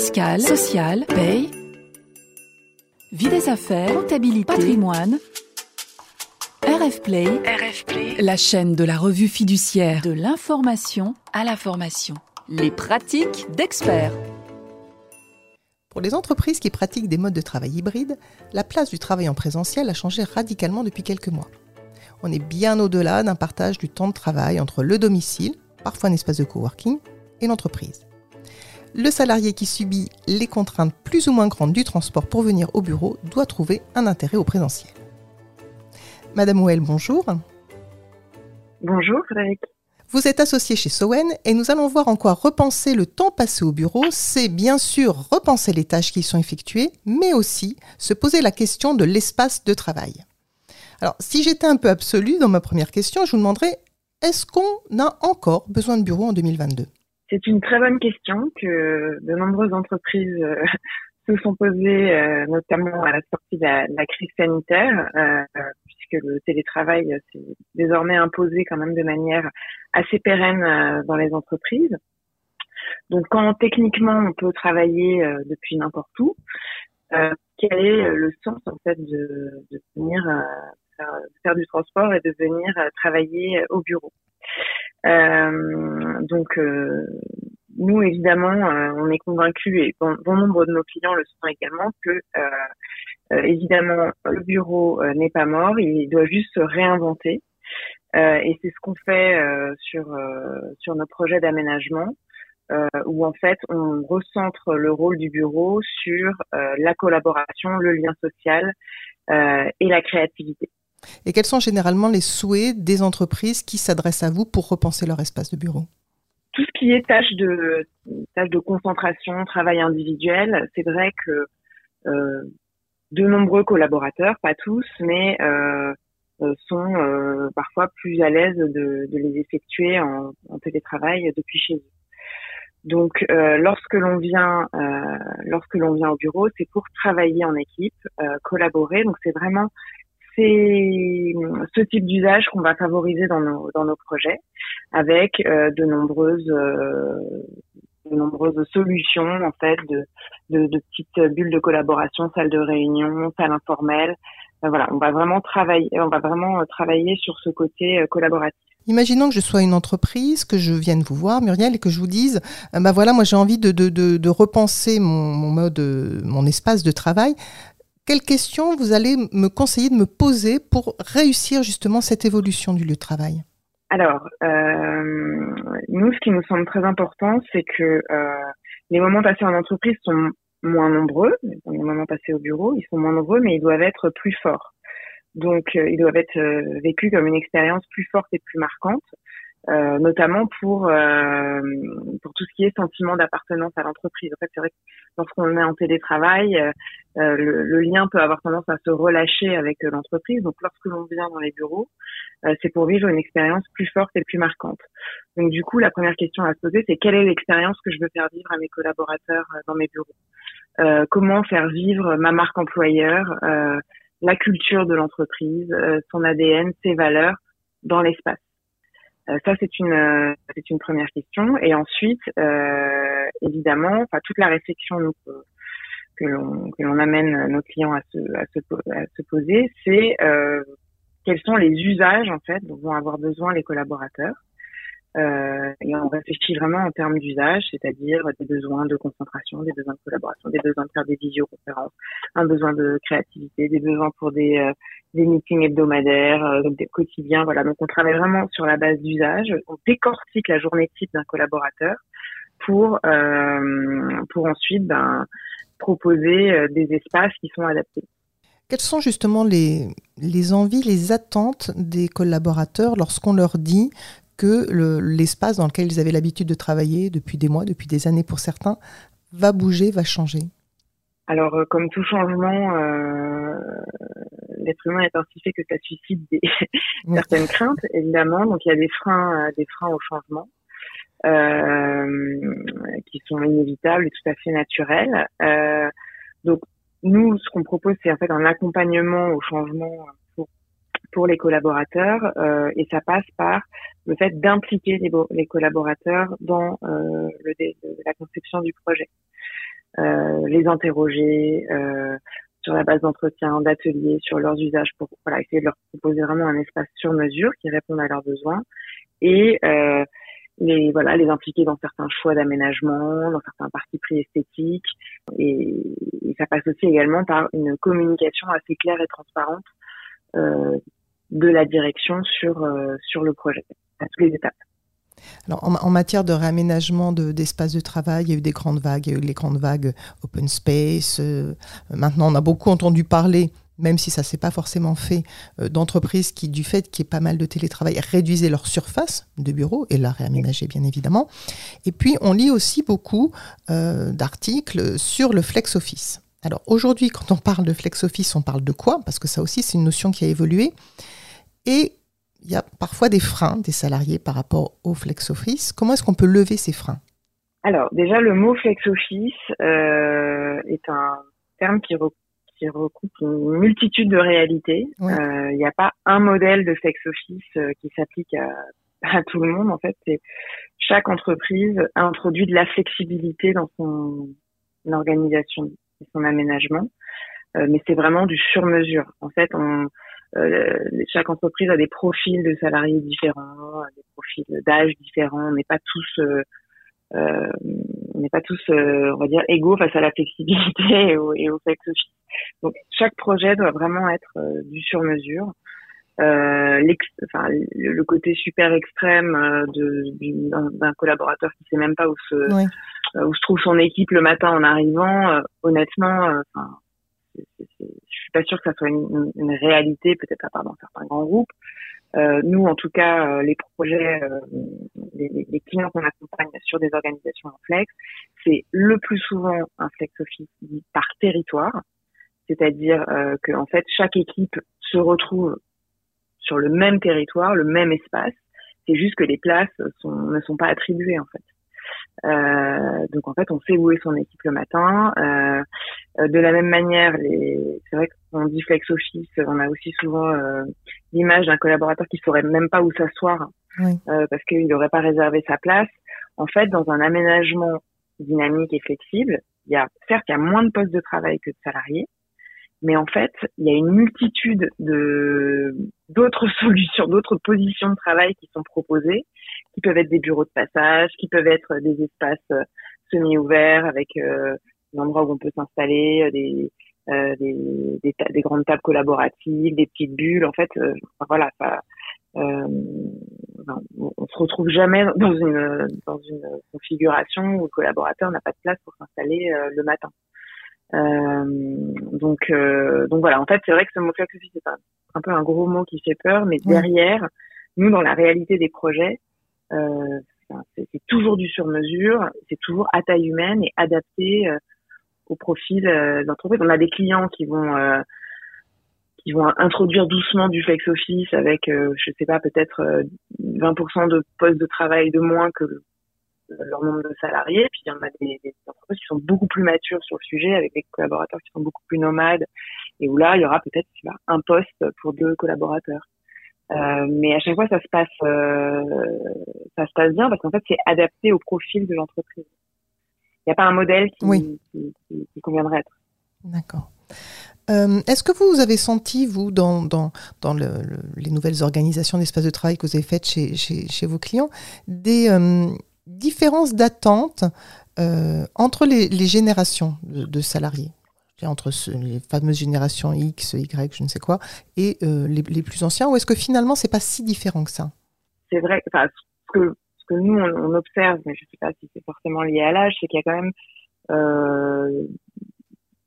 fiscale, sociale, paye, vie des affaires, comptabilité, patrimoine. RF Play, RF Play, la chaîne de la revue fiduciaire de l'information à la formation. Les pratiques d'experts. Pour les entreprises qui pratiquent des modes de travail hybrides, la place du travail en présentiel a changé radicalement depuis quelques mois. On est bien au-delà d'un partage du temps de travail entre le domicile, parfois un espace de coworking, et l'entreprise. Le salarié qui subit les contraintes plus ou moins grandes du transport pour venir au bureau doit trouver un intérêt au présentiel. Madame Ouel, bonjour. Bonjour Frédéric. Vous êtes associé chez Sowen et nous allons voir en quoi repenser le temps passé au bureau, c'est bien sûr repenser les tâches qui sont effectuées, mais aussi se poser la question de l'espace de travail. Alors, si j'étais un peu absolu dans ma première question, je vous demanderais, est-ce qu'on a encore besoin de bureaux en 2022 C'est une très bonne question que de nombreuses entreprises euh, se sont posées, euh, notamment à la sortie de la, crise sanitaire, euh, puisque le télétravail s'est désormais imposé quand même de manière assez pérenne dans les entreprises. Donc, quand techniquement on peut travailler depuis n'importe où, quel est le sens en fait de, de venir faire, du transport et de venir travailler au bureau? Euh, donc nous évidemment, on est convaincus et bon, nombre de nos clients le sont également que évidemment le bureau n'est pas mort, il doit juste se réinventer. et c'est ce qu'on fait sur sur nos projets d'aménagement. où en fait on recentre le rôle du bureau sur la collaboration, le lien social et la créativité. Et quels sont généralement les souhaits des entreprises qui s'adressent à vous pour repenser leur espace de bureau? Tout ce qui est tâche de, tâche de concentration, travail individuel, c'est vrai que euh, de nombreux collaborateurs, pas tous, mais euh, euh sont parfois plus à l'aise de, les effectuer en, télétravail depuis chez eux. Donc, lorsque l'on vient, lorsque l'on vient au bureau, c'est pour travailler en équipe, collaborer. Donc, c'est vraiment c'est ce type d'usage qu'on va favoriser dans nos, dans nos projets avec euh, de nombreuses euh, nombreuses solutions en fait de, de, petites bulles de collaboration, salles de réunion, salles informelles. Euh, voilà, on va vraiment travailler, on va vraiment travailler sur ce côté collaboratif. Imaginons que je sois une entreprise, que je vienne vous voir, Muriel, et que je vous dise, bah voilà, moi j'ai envie de, de, de, repenser mon, mode, mon espace de travail quelles questions vous allez me conseiller de me poser pour réussir justement cette évolution du lieu de travail? Alors, euh, nous, ce qui nous semble très important, c'est que euh, les moments passés en entreprise sont moins nombreux. Les moments passés au bureau, ils sont moins nombreux, mais ils doivent être plus forts. Donc, euh, ils doivent être vécus comme une expérience plus forte et plus marquante. Euh, notamment pour euh, pour tout ce qui est sentiment d'appartenance à l'entreprise. En fait, c'est vrai que lorsqu'on est en télétravail, euh, le, le, lien peut avoir tendance à se relâcher avec l'entreprise. Donc, lorsque l'on vient dans les bureaux, c'est pour vivre une expérience plus forte et plus marquante. Donc, du coup, la première question à se poser, c'est quelle est l'expérience que je veux faire vivre à mes collaborateurs dans mes bureaux? Comment faire vivre ma marque employeur, la culture de l'entreprise, son ADN, ses valeurs dans l'espace? euh, ça, c'est une, euh, c'est une première question. Et ensuite, euh, évidemment, enfin, toute la réflexion que l'on, que l'on amène nos clients à se, à se, à se poser, c'est quels sont les usages en fait dont vont avoir besoin les collaborateurs. Euh, et on réfléchit vraiment en termes d'usage, c'est-à-dire des besoins de concentration, des besoins de collaboration, des besoins de faire des visioconférences, un besoin de créativité, des besoins pour des, euh, des meetings hebdomadaires, euh, des quotidiens. Voilà, donc on travaille vraiment sur la base d'usage. On décortique la journée type d'un collaborateur pour pour ensuite ben, proposer des espaces qui sont adaptés. Quelles sont justement les, les envies, les attentes des collaborateurs lorsqu'on leur dit que l'espace dans lequel ils avaient l'habitude de travailler depuis des mois, depuis des années pour certains, va bouger, va changer Alors, euh, comme tout changement, euh, l'être humain est ainsi fait que ça suscite des, certaines craintes, évidemment. Donc, il y a des freins, euh, des freins au changement. qui sont inévitables et tout à fait naturels. donc nous, ce qu'on propose, c'est en fait un accompagnement au changement pour les collaborateurs et ça passe par le fait d'impliquer les, les, collaborateurs dans euh, le, la conception du projet. les interroger sur la base d'entretien, d'ateliers, sur leurs usages pour voilà, essayer de leur proposer vraiment un espace sur mesure qui réponde à leurs besoins et les voilà les impliquer dans certains choix d'aménagement, dans certains partis pris esthétiques et, ça passe aussi également par une communication assez claire et transparente euh, de la direction sur euh, sur le projet à toutes les étapes. Alors, en, matière de réaménagement d'espaces de, travail, il y a eu des grandes vagues, il y a eu les grandes vagues open space. Euh, maintenant, on a beaucoup entendu parler même si ça s'est pas forcément fait, euh, d'entreprises qui, du fait qu'il y ait pas mal de télétravail, réduisaient leur surface de bureau et la réaménageaient bien évidemment. Et puis, on lit aussi beaucoup euh, d'articles sur le flex office. Alors aujourd'hui, quand on parle de flex office, on parle de quoi? Parce que ça aussi, c'est une notion qui a évolué. Et il y a parfois des freins des salariés par rapport au flex office. Comment est-ce qu'on peut lever ces freins? Alors déjà, le mot flex office euh, est un terme qui, qui recoupe une multitude de réalités. Il euh, n'y a pas un modèle de flex office euh, qui s'applique à, à, tout le monde. En fait, chaque entreprise a introduit de la flexibilité dans son organisation et son aménagement, euh, mais c'est vraiment du sur-mesure. En fait, on, euh, chaque entreprise a des profils de salariés différents, des profils d'âge différents. On n'est pas tous euh, on n'est pas tous, euh, on va dire, égaux face à la flexibilité et au, et au. Donc chaque projet doit vraiment être euh, du sur mesure. Euh, enfin, le côté super extrême euh, d'un collaborateur qui sait même pas où se, où se trouve son équipe le matin en arrivant, honnêtement, enfin, suis pas sûre que ça soit une, réalité, peut-être à part dans certains grands groupes. Euh, nous, en tout cas, euh, les projets, euh, les, les, clients qu'on accompagne sur des organisations en flex, c'est le plus souvent un flex office par territoire, c'est-à-dire euh, que en fait chaque équipe se retrouve sur le même territoire, le même espace. C'est juste que les places sont, ne sont pas attribuées en fait. Euh, donc en fait, on sait où est son équipe le matin. Euh, euh de la même manière, les... c'est vrai qu'on dit flex office, on a aussi souvent euh, l'image d'un collaborateur qui saurait même pas où s'asseoir euh, parce qu'il n'aurait pas réservé sa place. En fait, dans un aménagement dynamique et flexible, il y a certes il y a moins de postes de travail que de salariés, mais en fait, il y a une multitude de d'autres solutions, d'autres positions de travail qui sont proposées qui peuvent être des bureaux de passage, qui peuvent être des espaces euh, semi-ouverts avec euh, des endroits où on peut s'installer, euh, des, euh, des, des, des, grandes tables collaboratives, des petites bulles. En fait, euh, voilà, ça, euh, on se retrouve jamais dans une dans une configuration où le collaborateur n'a pas de place pour s'installer le matin. donc donc voilà, en fait, c'est vrai que ce mot flex c'est un, un, peu un gros mot qui fait peur, mais derrière, nous, dans la réalité des projets, euh, c'est toujours du sur-mesure, c'est toujours à taille humaine et adapté euh, au profil euh, d'entreprise. On a des clients qui vont qui vont introduire doucement du flex office avec, je sais pas, peut-être 20% de postes de travail de moins que leur nombre de salariés. Puis il y en a des, des, entreprises qui sont beaucoup plus matures sur le sujet, avec des collaborateurs qui sont beaucoup plus nomades, et où là, il y aura peut-être un poste pour deux collaborateurs. Euh, mais à chaque fois, ça se passe, euh, ça se passe bien parce qu'en fait, c'est adapté au profil de l'entreprise. Il n'y a pas un modèle qui, qui, qui, conviendrait être. D'accord. Euh, Est-ce que vous avez senti, vous, dans, dans, dans le, les nouvelles organisations d'espace de travail que vous avez faites chez, chez, chez vos clients, des différences d'attente entre les, les générations de, de salariés? Entre les fameuses générations X, Y, je ne sais quoi, et euh, les, les, plus anciens, ou est-ce que finalement c'est pas si différent que ça? C'est vrai, enfin, ce que, ce que nous on, observe, mais je ne sais pas si c'est forcément lié à l'âge, c'est qu'il y a quand même euh,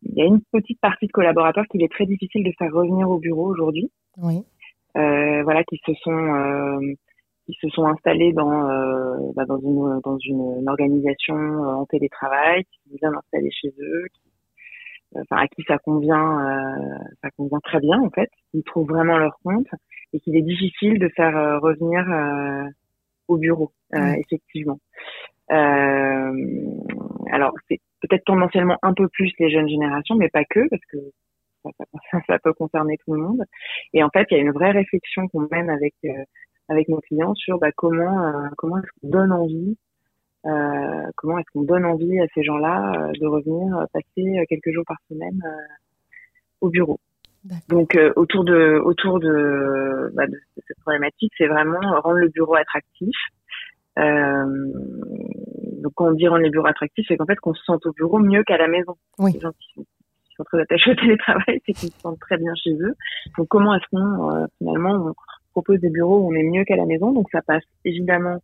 il y a une petite partie de collaborateurs qu'il est très difficile de faire revenir au bureau aujourd'hui. Oui. Euh, voilà, qui se sont qui se sont installés dans euh, bah, dans une dans une, une organisation euh, en télétravail, qui sont bien installés chez eux, qui enfin à qui ça convient, euh, ça convient très bien en fait, ils trouvent vraiment leur compte et qu'il est difficile de faire euh, revenir euh, au bureau, effectivement. alors c'est peut-être tendanciellement un peu plus les jeunes générations, mais pas que, parce que ça, ça, ça, peut concerner tout le monde. Et en fait, il y a une vraie réflexion qu'on mène avec avec nos clients sur bah, comment comment est-ce qu'on donne envie comment est-ce qu'on donne envie à ces gens-là de revenir passer quelques jours par semaine au bureau. Donc autour de autour de, bah, de cette problématique, c'est vraiment rendre le bureau attractif. Euh, donc quand on dit rendre les bureaux attractifs, c'est qu'en fait qu'on se sente au bureau mieux qu'à la maison. Oui. Les gens qui sont, qui sont très attachés au télétravail, c'est qu'ils se sentent très bien chez eux. Donc comment est-ce qu'on euh, finalement on propose des bureaux où on est mieux qu'à la maison? Donc ça passe évidemment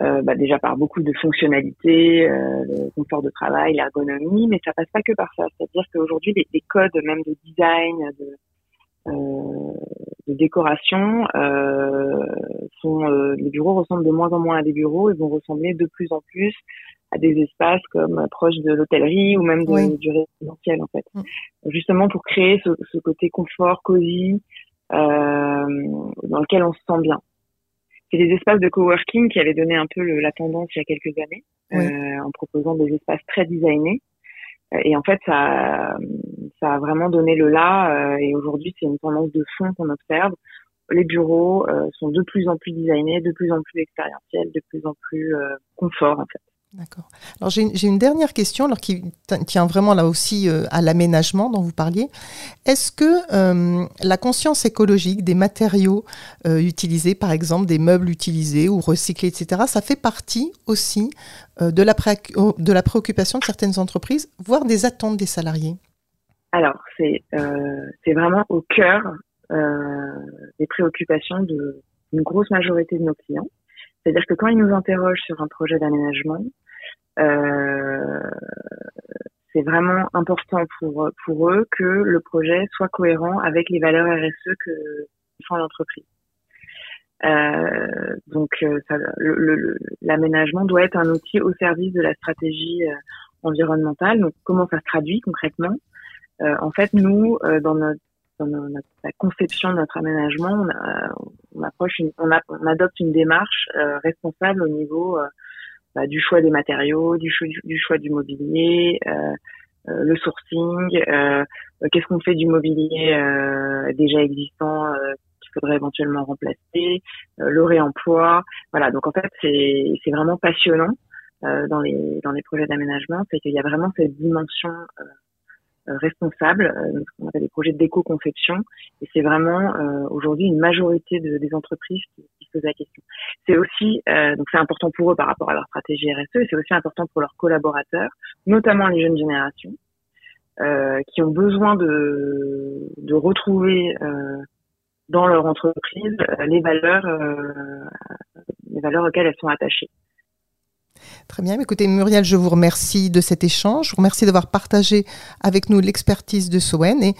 euh, bah déjà par beaucoup de fonctionnalités, euh, le confort de travail, l'ergonomie, mais ça passe pas que par ça. C'est-à-dire qu'aujourd'hui, les, les, codes même de design, de, euh, de décoration, euh, sont, euh, les bureaux ressemblent de moins en moins à des bureaux et vont ressembler de plus en plus à des espaces comme proches de l'hôtellerie ou même de, du résidentiel en fait. Mm. Justement pour créer ce, ce, côté confort, cosy, euh, dans lequel on se sent bien. C'est des espaces de coworking qui avaient donné un peu le, la tendance il y a quelques années, euh, en proposant des espaces très designés. Et en fait, ça, ça a vraiment donné le là. Euh, et aujourd'hui, c'est une tendance de fond qu'on observe. Les bureaux euh, sont de plus en plus designés, de plus en plus expérientiels, de plus en plus euh, confort en fait. D'accord. Alors j'ai une dernière question alors, qui tient vraiment là aussi euh, à l'aménagement dont vous parliez. Est-ce que euh, la conscience écologique des matériaux euh, utilisés, par exemple des meubles utilisés ou recyclés, etc., ça fait partie aussi de, la de la préoccupation de certaines entreprises, voire des attentes des salariés? Alors c'est vraiment au cœur des préoccupations d'une grosse majorité de nos clients. C'est-à-dire que quand ils nous interrogent sur un projet d'aménagement, euh, c'est vraiment important pour, eux que le projet soit cohérent avec les valeurs RSE que font l'entreprise. Euh, donc, euh, l'aménagement doit être un outil au service de la stratégie euh, environnementale. Donc, comment ça se traduit concrètement? Euh, En fait, nous, dans notre dans notre, la conception de notre aménagement, on, on approche, une, on, a, on, adopte une démarche responsable au niveau bah, du choix des matériaux, du choix du, choix du mobilier, euh, euh, le sourcing, euh, qu'est-ce qu'on fait du mobilier déjà existant qu'il faudrait éventuellement remplacer, le réemploi. Voilà, donc en fait c'est vraiment passionnant dans les dans les projets d'aménagement, c'est qu'il y a vraiment cette dimension euh, responsables, euh, ce qu'on appelle des projets d'éco-conception. Et c'est vraiment euh, aujourd'hui une majorité de, des entreprises qui, qui se posent la question. C'est aussi, donc c'est important pour eux par rapport à leur stratégie RSE, et c'est aussi important pour leurs collaborateurs, notamment les jeunes générations, qui ont besoin de, de retrouver dans leur entreprise les valeurs, les valeurs auxquelles elles sont attachées. Très bien. Écoutez, Muriel, je vous remercie de cet échange. Je vous remercie d'avoir partagé avec nous l'expertise de Sowen. Et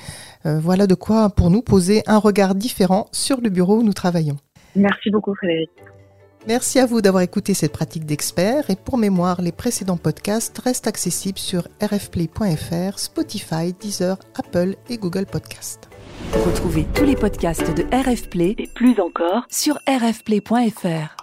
euh, voilà de quoi, pour nous, poser un regard différent sur le bureau où nous travaillons. Merci beaucoup, Frédéric. Merci à vous d'avoir écouté cette pratique d'expert. Et pour mémoire, les précédents podcasts restent accessibles sur rfplay.fr, Spotify, Deezer, Apple et Google Podcasts. Retrouvez tous les podcasts de RFplay et plus encore sur rfplay.fr.